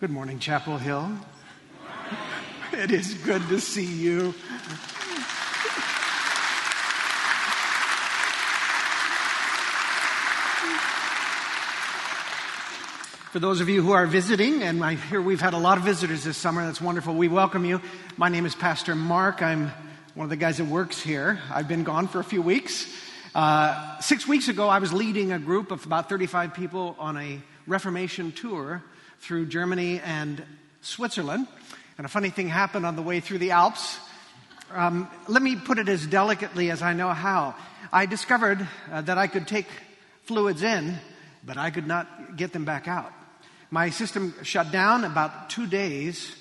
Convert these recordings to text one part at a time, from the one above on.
Good morning, Chapel Hill. It is good to see you. For those of you who are visiting, and I hear we've had a lot of visitors this summer, that's wonderful. We welcome you. My name is Pastor Mark. I'm one of the guys that works here. I've been gone for a few weeks. Uh, six weeks ago, I was leading a group of about 35 people on a Reformation tour through Germany and Switzerland. And a funny thing happened on the way through the Alps. Um, let me put it as delicately as I know how. I discovered uh, that I could take fluids in, but I could not get them back out. My system shut down about two days.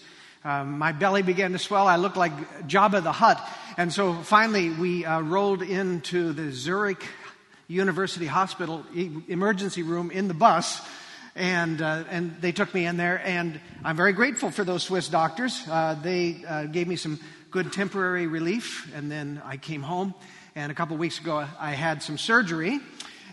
Um, my belly began to swell. I looked like Jabba the Hutt. And so finally, we uh, rolled into the Zurich University Hospital e- emergency room in the bus. And, uh, and they took me in there. And I'm very grateful for those Swiss doctors. Uh, they uh, gave me some good temporary relief. And then I came home. And a couple of weeks ago, I had some surgery.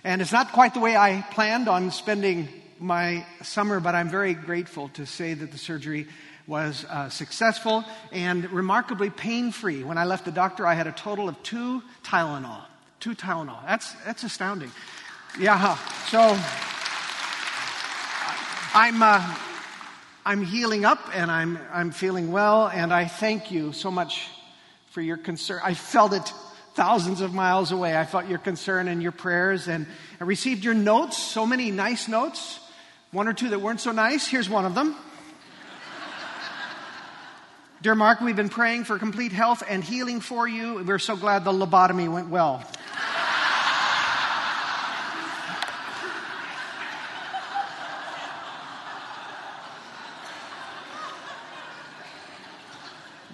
And it's not quite the way I planned on spending my summer, but I'm very grateful to say that the surgery was uh, successful and remarkably pain free. When I left the doctor, I had a total of two Tylenol. Two Tylenol. That's, that's astounding. Yeah. So I'm, uh, I'm healing up and I'm, I'm feeling well, and I thank you so much for your concern. I felt it thousands of miles away. I felt your concern and your prayers, and I received your notes, so many nice notes. One or two that weren't so nice. Here's one of them. Dear Mark, we've been praying for complete health and healing for you. We're so glad the lobotomy went well.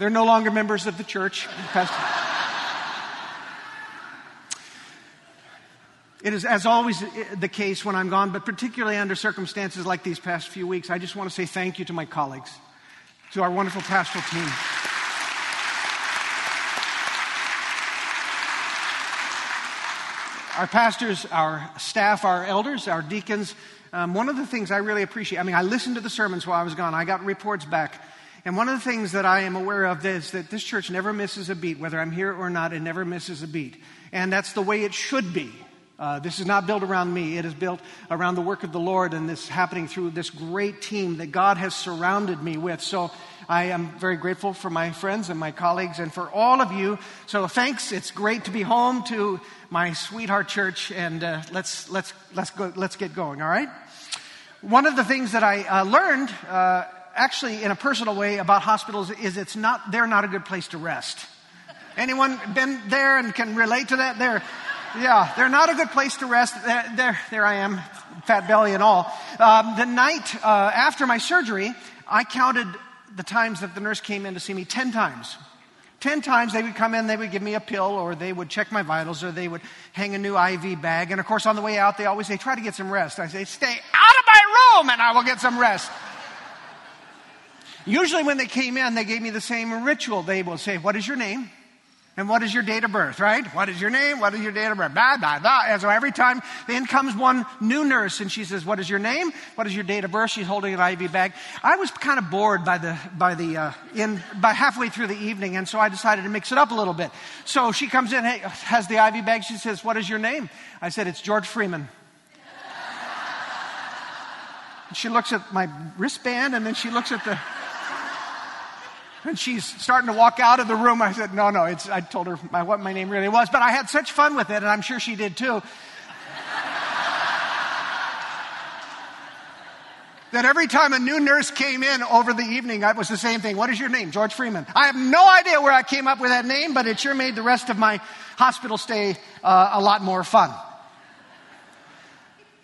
They're no longer members of the church. It is, as always, the case when I'm gone, but particularly under circumstances like these past few weeks, I just want to say thank you to my colleagues, to our wonderful pastoral team. Our pastors, our staff, our elders, our deacons. Um, one of the things I really appreciate, I mean, I listened to the sermons while I was gone. I got reports back. And one of the things that I am aware of is that this church never misses a beat, whether I'm here or not, it never misses a beat. And that's the way it should be. Uh, this is not built around me. It is built around the work of the Lord and this happening through this great team that God has surrounded me with. So I am very grateful for my friends and my colleagues and for all of you. So thanks. It's great to be home to my sweetheart church and uh, let's, let's, let's, go, let's get going, all right? One of the things that I uh, learned, uh, actually in a personal way about hospitals is it's not, they're not a good place to rest. Anyone been there and can relate to that? They're, yeah, they're not a good place to rest. There, there, there I am, fat belly and all. Um, the night uh, after my surgery, I counted the times that the nurse came in to see me 10 times. 10 times they would come in, they would give me a pill, or they would check my vitals, or they would hang a new IV bag. And of course, on the way out, they always say, try to get some rest. I say, stay out of my room and I will get some rest. Usually, when they came in, they gave me the same ritual. They will say, What is your name? And what is your date of birth, right? What is your name? What is your date of birth? Blah, blah, blah. And so every time in comes one new nurse and she says, what is your name? What is your date of birth? She's holding an IV bag. I was kind of bored by the, by the, uh, in, by halfway through the evening. And so I decided to mix it up a little bit. So she comes in, has the IV bag. She says, what is your name? I said, it's George Freeman. she looks at my wristband and then she looks at the, and she's starting to walk out of the room. I said, no, no, it's, I told her my, what my name really was, but I had such fun with it, and I'm sure she did too. that every time a new nurse came in over the evening, it was the same thing. What is your name? George Freeman. I have no idea where I came up with that name, but it sure made the rest of my hospital stay uh, a lot more fun.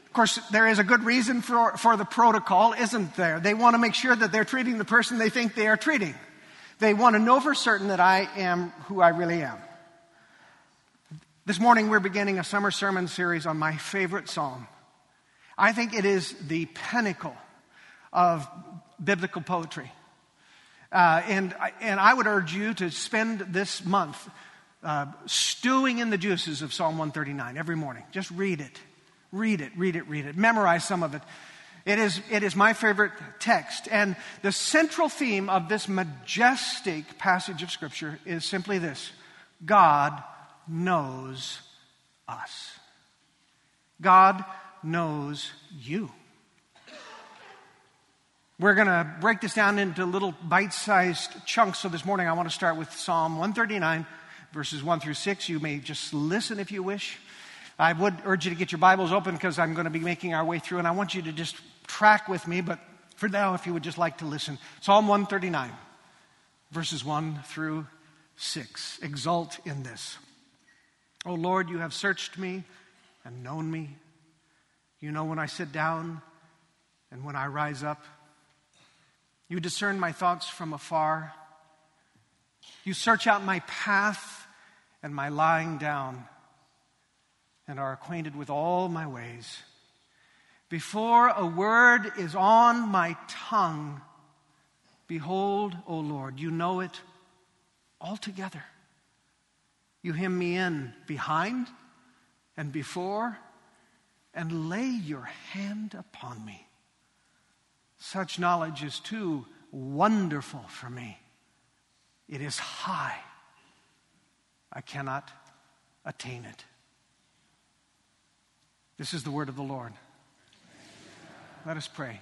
Of course, there is a good reason for, for the protocol, isn't there? They want to make sure that they're treating the person they think they are treating. They want to know for certain that I am who I really am. This morning, we're beginning a summer sermon series on my favorite psalm. I think it is the pinnacle of biblical poetry. Uh, and, and I would urge you to spend this month uh, stewing in the juices of Psalm 139 every morning. Just read it. Read it, read it, read it. Memorize some of it. It is, it is my favorite text. And the central theme of this majestic passage of Scripture is simply this God knows us. God knows you. We're going to break this down into little bite sized chunks. So this morning I want to start with Psalm 139, verses 1 through 6. You may just listen if you wish. I would urge you to get your Bibles open because I'm going to be making our way through, and I want you to just track with me, but for now, if you would just like to listen. Psalm 139, verses 1 through 6. Exult in this. O Lord, you have searched me and known me. You know when I sit down and when I rise up. You discern my thoughts from afar. You search out my path and my lying down and are acquainted with all my ways. Before a word is on my tongue, behold, O Lord, you know it altogether. You hem me in behind and before and lay your hand upon me. Such knowledge is too wonderful for me. It is high. I cannot attain it. This is the word of the Lord. Let us pray.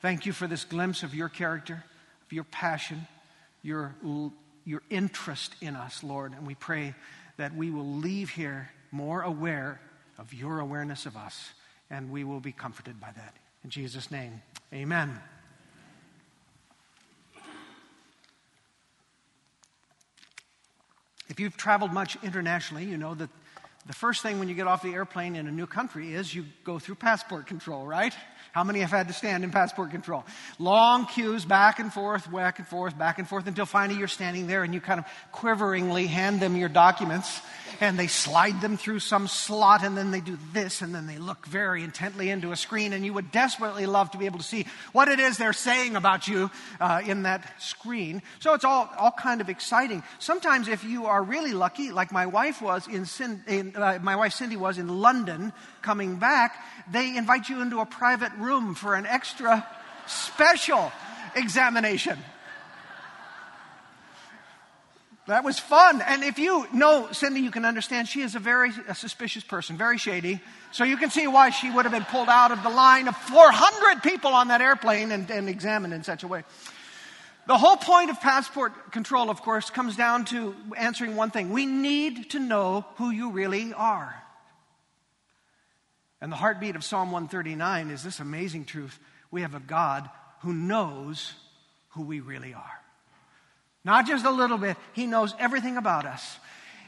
Thank you for this glimpse of your character, of your passion, your, your interest in us, Lord. And we pray that we will leave here more aware of your awareness of us, and we will be comforted by that. In Jesus' name, amen. If you've traveled much internationally, you know that the first thing when you get off the airplane in a new country is you go through passport control, right? How many have had to stand in passport control? Long queues, back and forth, back and forth, back and forth, until finally you're standing there and you kind of quiveringly hand them your documents and they slide them through some slot and then they do this and then they look very intently into a screen and you would desperately love to be able to see what it is they're saying about you uh, in that screen. So it's all, all kind of exciting. Sometimes if you are really lucky, like my wife was in, in uh, my wife Cindy was in London coming back, they invite you into a private room for an extra special examination. That was fun. And if you know Cindy, you can understand she is a very a suspicious person, very shady. So you can see why she would have been pulled out of the line of 400 people on that airplane and, and examined in such a way. The whole point of passport control, of course, comes down to answering one thing. We need to know who you really are. And the heartbeat of Psalm 139 is this amazing truth. We have a God who knows who we really are. Not just a little bit, He knows everything about us.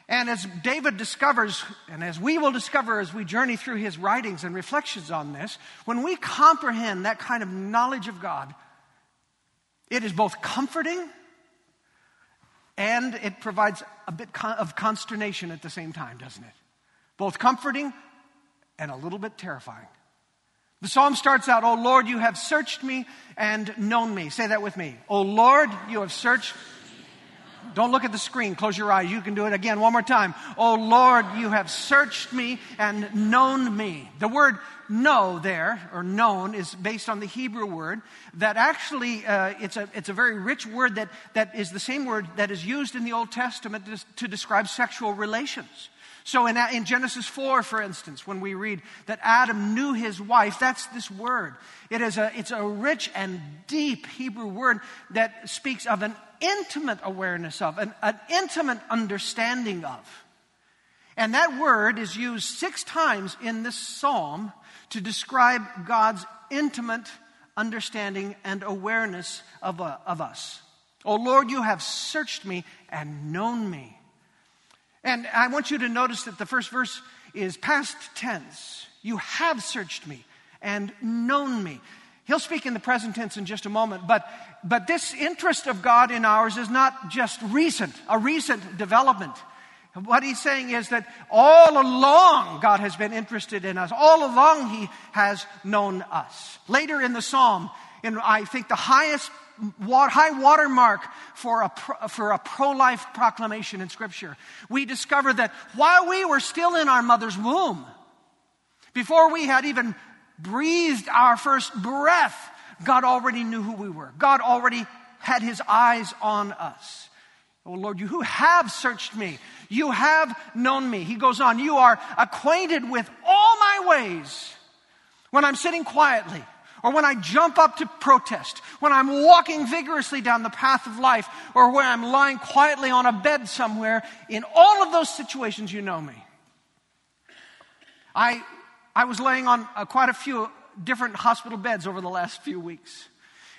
And as David discovers, and as we will discover as we journey through his writings and reflections on this, when we comprehend that kind of knowledge of God, it is both comforting and it provides a bit of consternation at the same time, doesn't it? Both comforting and a little bit terrifying. The psalm starts out, O Lord, you have searched me and known me. Say that with me. O Lord, you have searched. Don't look at the screen. Close your eyes. You can do it again one more time. Oh Lord, you have searched me and known me. The word know there, or known, is based on the Hebrew word that actually, uh, it's, a, it's a very rich word that, that is the same word that is used in the Old Testament to, to describe sexual relations. So in, in, Genesis 4, for instance, when we read that Adam knew his wife, that's this word. It is a, it's a rich and deep Hebrew word that speaks of an intimate awareness of, an, an intimate understanding of. And that word is used six times in this psalm to describe God's intimate understanding and awareness of, uh, of us. Oh Lord, you have searched me and known me. And I want you to notice that the first verse is past tense. You have searched me and known me. He'll speak in the present tense in just a moment, but, but this interest of God in ours is not just recent, a recent development. What he's saying is that all along God has been interested in us. All along he has known us. Later in the psalm, in I think the highest high watermark for a, for a pro-life proclamation in scripture. We discover that while we were still in our mother's womb, before we had even breathed our first breath, God already knew who we were. God already had his eyes on us. Oh Lord, you who have searched me, you have known me. He goes on, you are acquainted with all my ways. When I'm sitting quietly, or when I jump up to protest, when I'm walking vigorously down the path of life, or when I'm lying quietly on a bed somewhere, in all of those situations, you know me. I, I was laying on uh, quite a few different hospital beds over the last few weeks.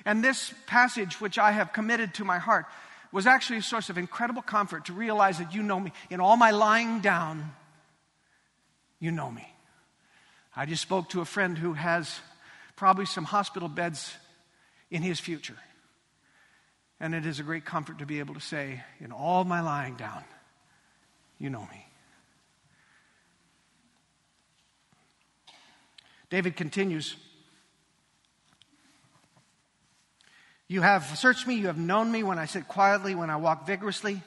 And this passage, which I have committed to my heart, was actually a source of incredible comfort to realize that you know me. In all my lying down, you know me. I just spoke to a friend who has probably some hospital beds in his future. And it is a great comfort to be able to say, in all my lying down, you know me. David continues You have searched me, you have known me when I sit quietly, when I walk vigorously.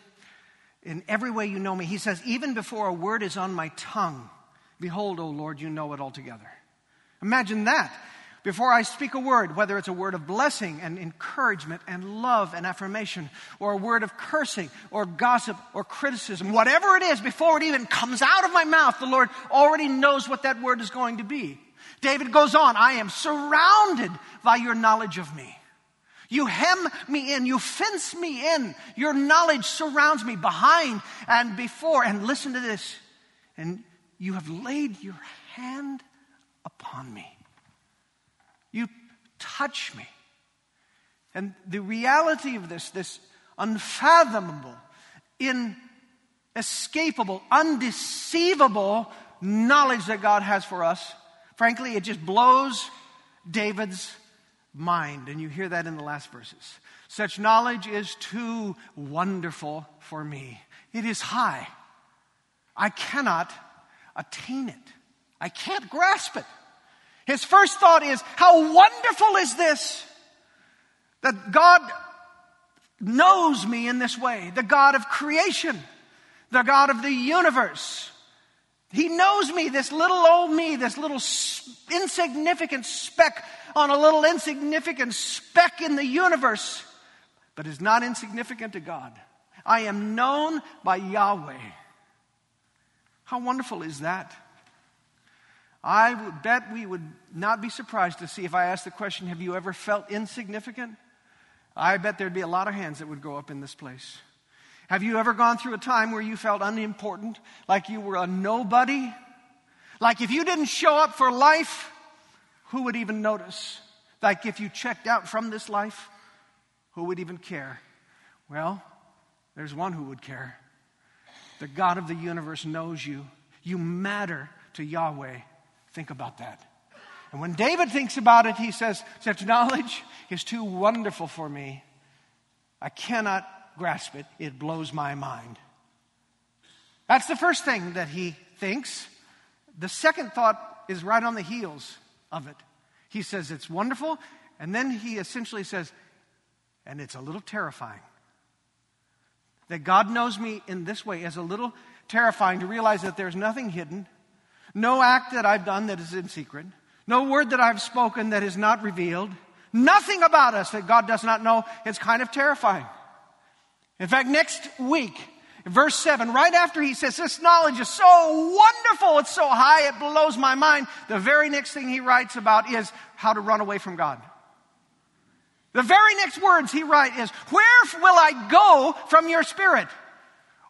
In every way you know me. He says, Even before a word is on my tongue, behold, O Lord, you know it altogether. Imagine that. Before I speak a word, whether it's a word of blessing and encouragement and love and affirmation, or a word of cursing or gossip or criticism, whatever it is, before it even comes out of my mouth, the Lord already knows what that word is going to be. David goes on, I am surrounded by your knowledge of me. You hem me in, you fence me in. Your knowledge surrounds me behind and before. And listen to this. And you have laid your hand upon me. You touch me. And the reality of this, this unfathomable, inescapable, undeceivable knowledge that God has for us, frankly, it just blows David's mind. And you hear that in the last verses. Such knowledge is too wonderful for me. It is high. I cannot attain it. I can't grasp it. His first thought is, how wonderful is this that God knows me in this way, the God of creation, the God of the universe. He knows me, this little old me, this little insignificant speck on a little insignificant speck in the universe, but is not insignificant to God. I am known by Yahweh. How wonderful is that? I would bet we would not be surprised to see if I asked the question, Have you ever felt insignificant? I bet there'd be a lot of hands that would go up in this place. Have you ever gone through a time where you felt unimportant, like you were a nobody? Like if you didn't show up for life, who would even notice? Like if you checked out from this life, who would even care? Well, there's one who would care. The God of the universe knows you. You matter to Yahweh. Think about that. And when David thinks about it, he says, Such knowledge is too wonderful for me. I cannot grasp it. It blows my mind. That's the first thing that he thinks. The second thought is right on the heels of it. He says it's wonderful, and then he essentially says, and it's a little terrifying. That God knows me in this way is a little terrifying to realize that there's nothing hidden, no act that I've done that is in secret, no word that I've spoken that is not revealed, nothing about us that God does not know. It's kind of terrifying. In fact, next week, verse 7, right after he says, This knowledge is so wonderful, it's so high, it blows my mind, the very next thing he writes about is how to run away from God. The very next words he writes is, Where will I go from your spirit?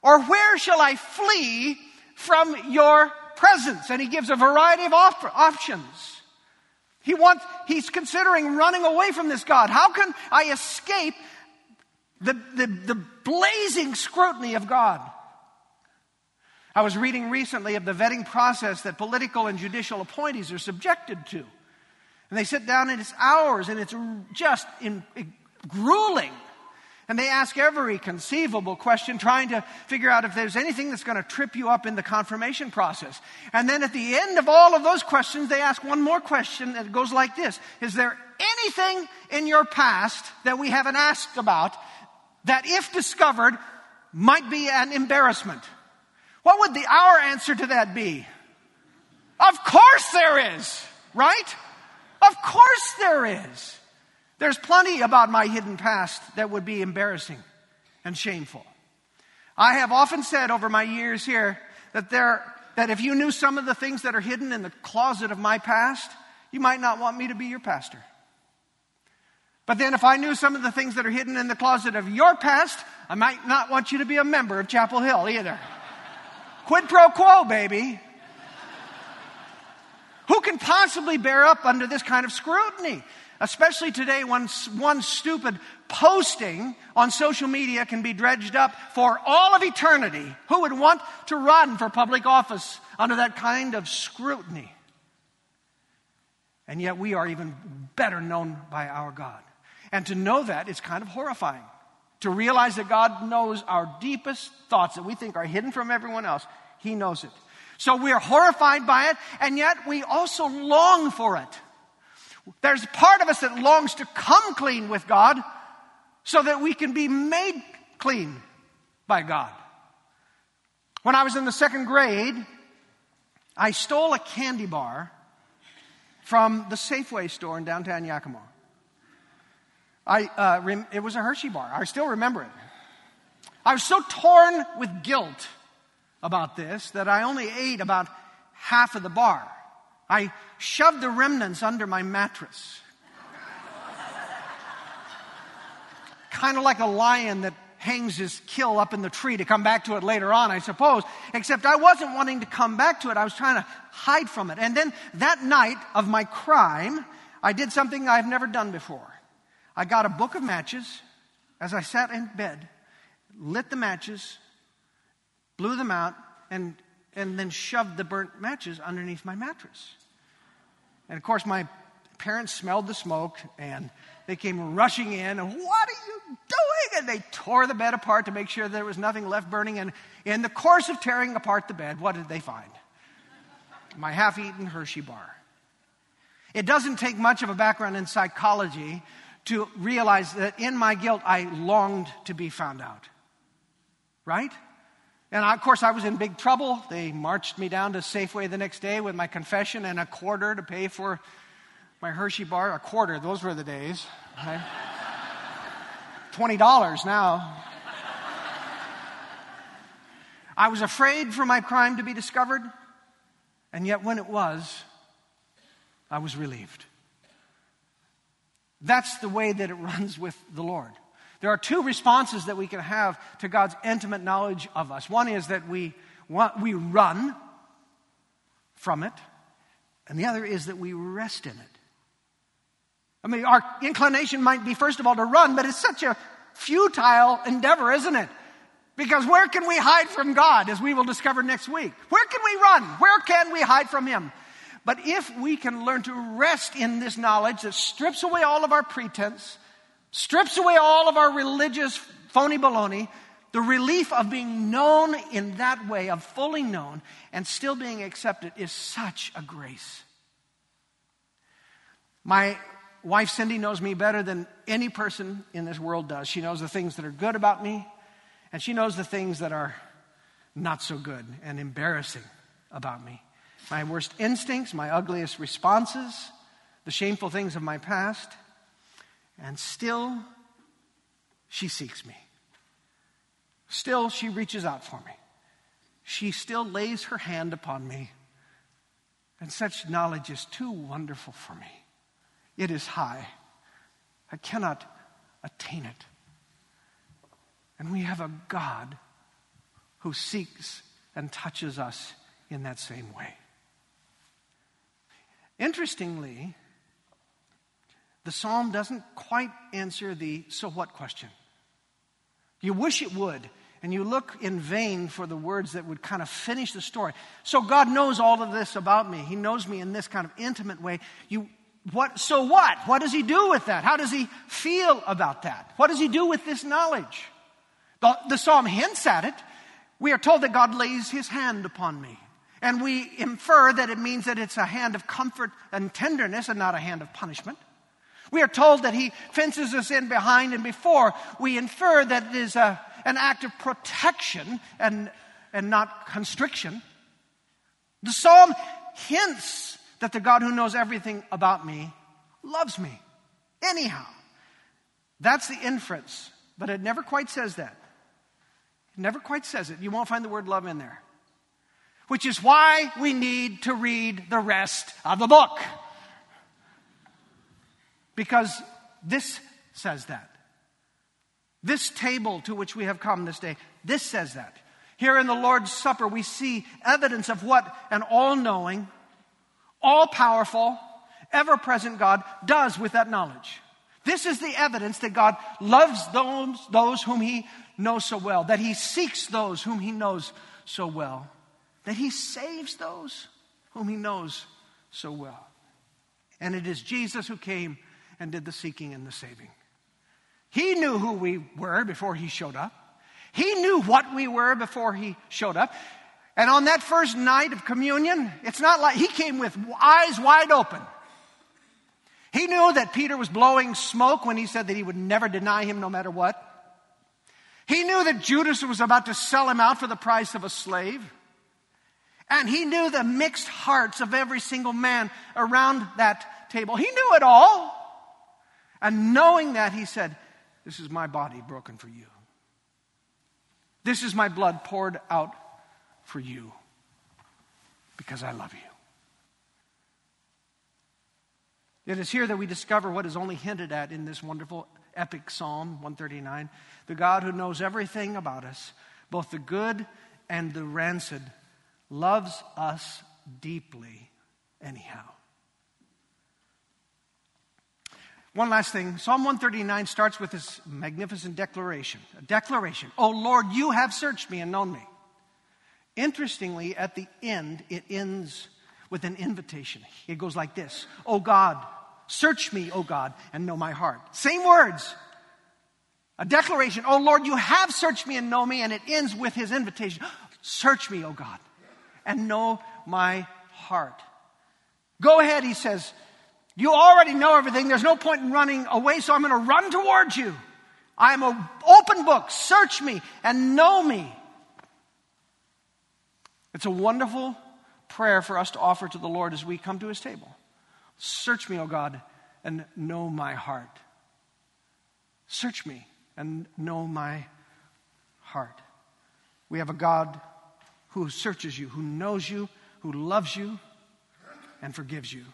Or where shall I flee from your presence? And he gives a variety of op- options. He wants, he's considering running away from this God. How can I escape the, the, the blazing scrutiny of God. I was reading recently of the vetting process that political and judicial appointees are subjected to. And they sit down and it's hours and it's just in, in, grueling. And they ask every conceivable question, trying to figure out if there's anything that's going to trip you up in the confirmation process. And then at the end of all of those questions, they ask one more question that goes like this Is there anything in your past that we haven't asked about that, if discovered, might be an embarrassment. What would the, our answer to that be? Of course there is, right? Of course there is. There's plenty about my hidden past that would be embarrassing and shameful. I have often said over my years here that there, that if you knew some of the things that are hidden in the closet of my past, you might not want me to be your pastor. But then if I knew some of the things that are hidden in the closet of your past, I might not want you to be a member of Chapel Hill either. Quid pro quo, baby. Who can possibly bear up under this kind of scrutiny? Especially today when one stupid posting on social media can be dredged up for all of eternity. Who would want to run for public office under that kind of scrutiny? And yet we are even better known by our God. And to know that is kind of horrifying. To realize that God knows our deepest thoughts that we think are hidden from everyone else, He knows it. So we are horrified by it, and yet we also long for it. There's part of us that longs to come clean with God so that we can be made clean by God. When I was in the second grade, I stole a candy bar from the Safeway store in downtown Yakima. I, uh, rem- it was a Hershey bar. I still remember it. I was so torn with guilt about this that I only ate about half of the bar. I shoved the remnants under my mattress. kind of like a lion that hangs his kill up in the tree to come back to it later on, I suppose. Except I wasn't wanting to come back to it. I was trying to hide from it. And then that night of my crime, I did something I've never done before. I got a book of matches as I sat in bed, lit the matches, blew them out, and, and then shoved the burnt matches underneath my mattress. And of course, my parents smelled the smoke and they came rushing in. And what are you doing? And they tore the bed apart to make sure there was nothing left burning. And in the course of tearing apart the bed, what did they find? My half eaten Hershey bar. It doesn't take much of a background in psychology to realize that in my guilt, I longed to be found out. Right? And of course, I was in big trouble. They marched me down to Safeway the next day with my confession and a quarter to pay for my Hershey bar. A quarter, those were the days. Right? $20 now. I was afraid for my crime to be discovered, and yet when it was, I was relieved. That's the way that it runs with the Lord. There are two responses that we can have to God's intimate knowledge of us. One is that we, want, we run from it, and the other is that we rest in it. I mean, our inclination might be, first of all, to run, but it's such a futile endeavor, isn't it? Because where can we hide from God, as we will discover next week? Where can we run? Where can we hide from Him? But if we can learn to rest in this knowledge that strips away all of our pretense, strips away all of our religious phony baloney, the relief of being known in that way, of fully known and still being accepted, is such a grace. My wife Cindy knows me better than any person in this world does. She knows the things that are good about me, and she knows the things that are not so good and embarrassing about me. My worst instincts, my ugliest responses, the shameful things of my past. And still, she seeks me. Still, she reaches out for me. She still lays her hand upon me. And such knowledge is too wonderful for me. It is high. I cannot attain it. And we have a God who seeks and touches us in that same way. Interestingly, the psalm doesn't quite answer the so what question. You wish it would, and you look in vain for the words that would kind of finish the story. So God knows all of this about me. He knows me in this kind of intimate way. You what so what? What does he do with that? How does he feel about that? What does he do with this knowledge? The, the psalm hints at it. We are told that God lays his hand upon me. And we infer that it means that it's a hand of comfort and tenderness and not a hand of punishment. We are told that he fences us in behind and before. We infer that it is a, an act of protection and, and not constriction. The psalm hints that the God who knows everything about me loves me. Anyhow. That's the inference, but it never quite says that. It never quite says it. You won't find the word love in there. Which is why we need to read the rest of the book. Because this says that. This table to which we have come this day, this says that. Here in the Lord's Supper, we see evidence of what an all knowing, all powerful, ever present God does with that knowledge. This is the evidence that God loves those, those whom He knows so well, that He seeks those whom He knows so well, that He saves those whom He knows so well. And it is Jesus who came and did the seeking and the saving. He knew who we were before He showed up. He knew what we were before He showed up. And on that first night of communion, it's not like He came with eyes wide open. He knew that Peter was blowing smoke when he said that he would never deny him no matter what. He knew that Judas was about to sell him out for the price of a slave. And he knew the mixed hearts of every single man around that table. He knew it all. And knowing that, he said, This is my body broken for you. This is my blood poured out for you because I love you. It is here that we discover what is only hinted at in this wonderful epic Psalm 139 the God who knows everything about us, both the good and the rancid, loves us deeply, anyhow. One last thing Psalm 139 starts with this magnificent declaration a declaration. Oh Lord, you have searched me and known me. Interestingly, at the end, it ends with an invitation. It goes like this Oh God, Search me, O God, and know my heart. Same words. A declaration, Oh Lord, you have searched me and know me, and it ends with his invitation. Search me, O God, and know my heart. Go ahead, he says. You already know everything. There's no point in running away, so I'm going to run towards you. I'm an open book. Search me and know me. It's a wonderful prayer for us to offer to the Lord as we come to his table. Search me, O God, and know my heart. Search me and know my heart. We have a God who searches you, who knows you, who loves you, and forgives you.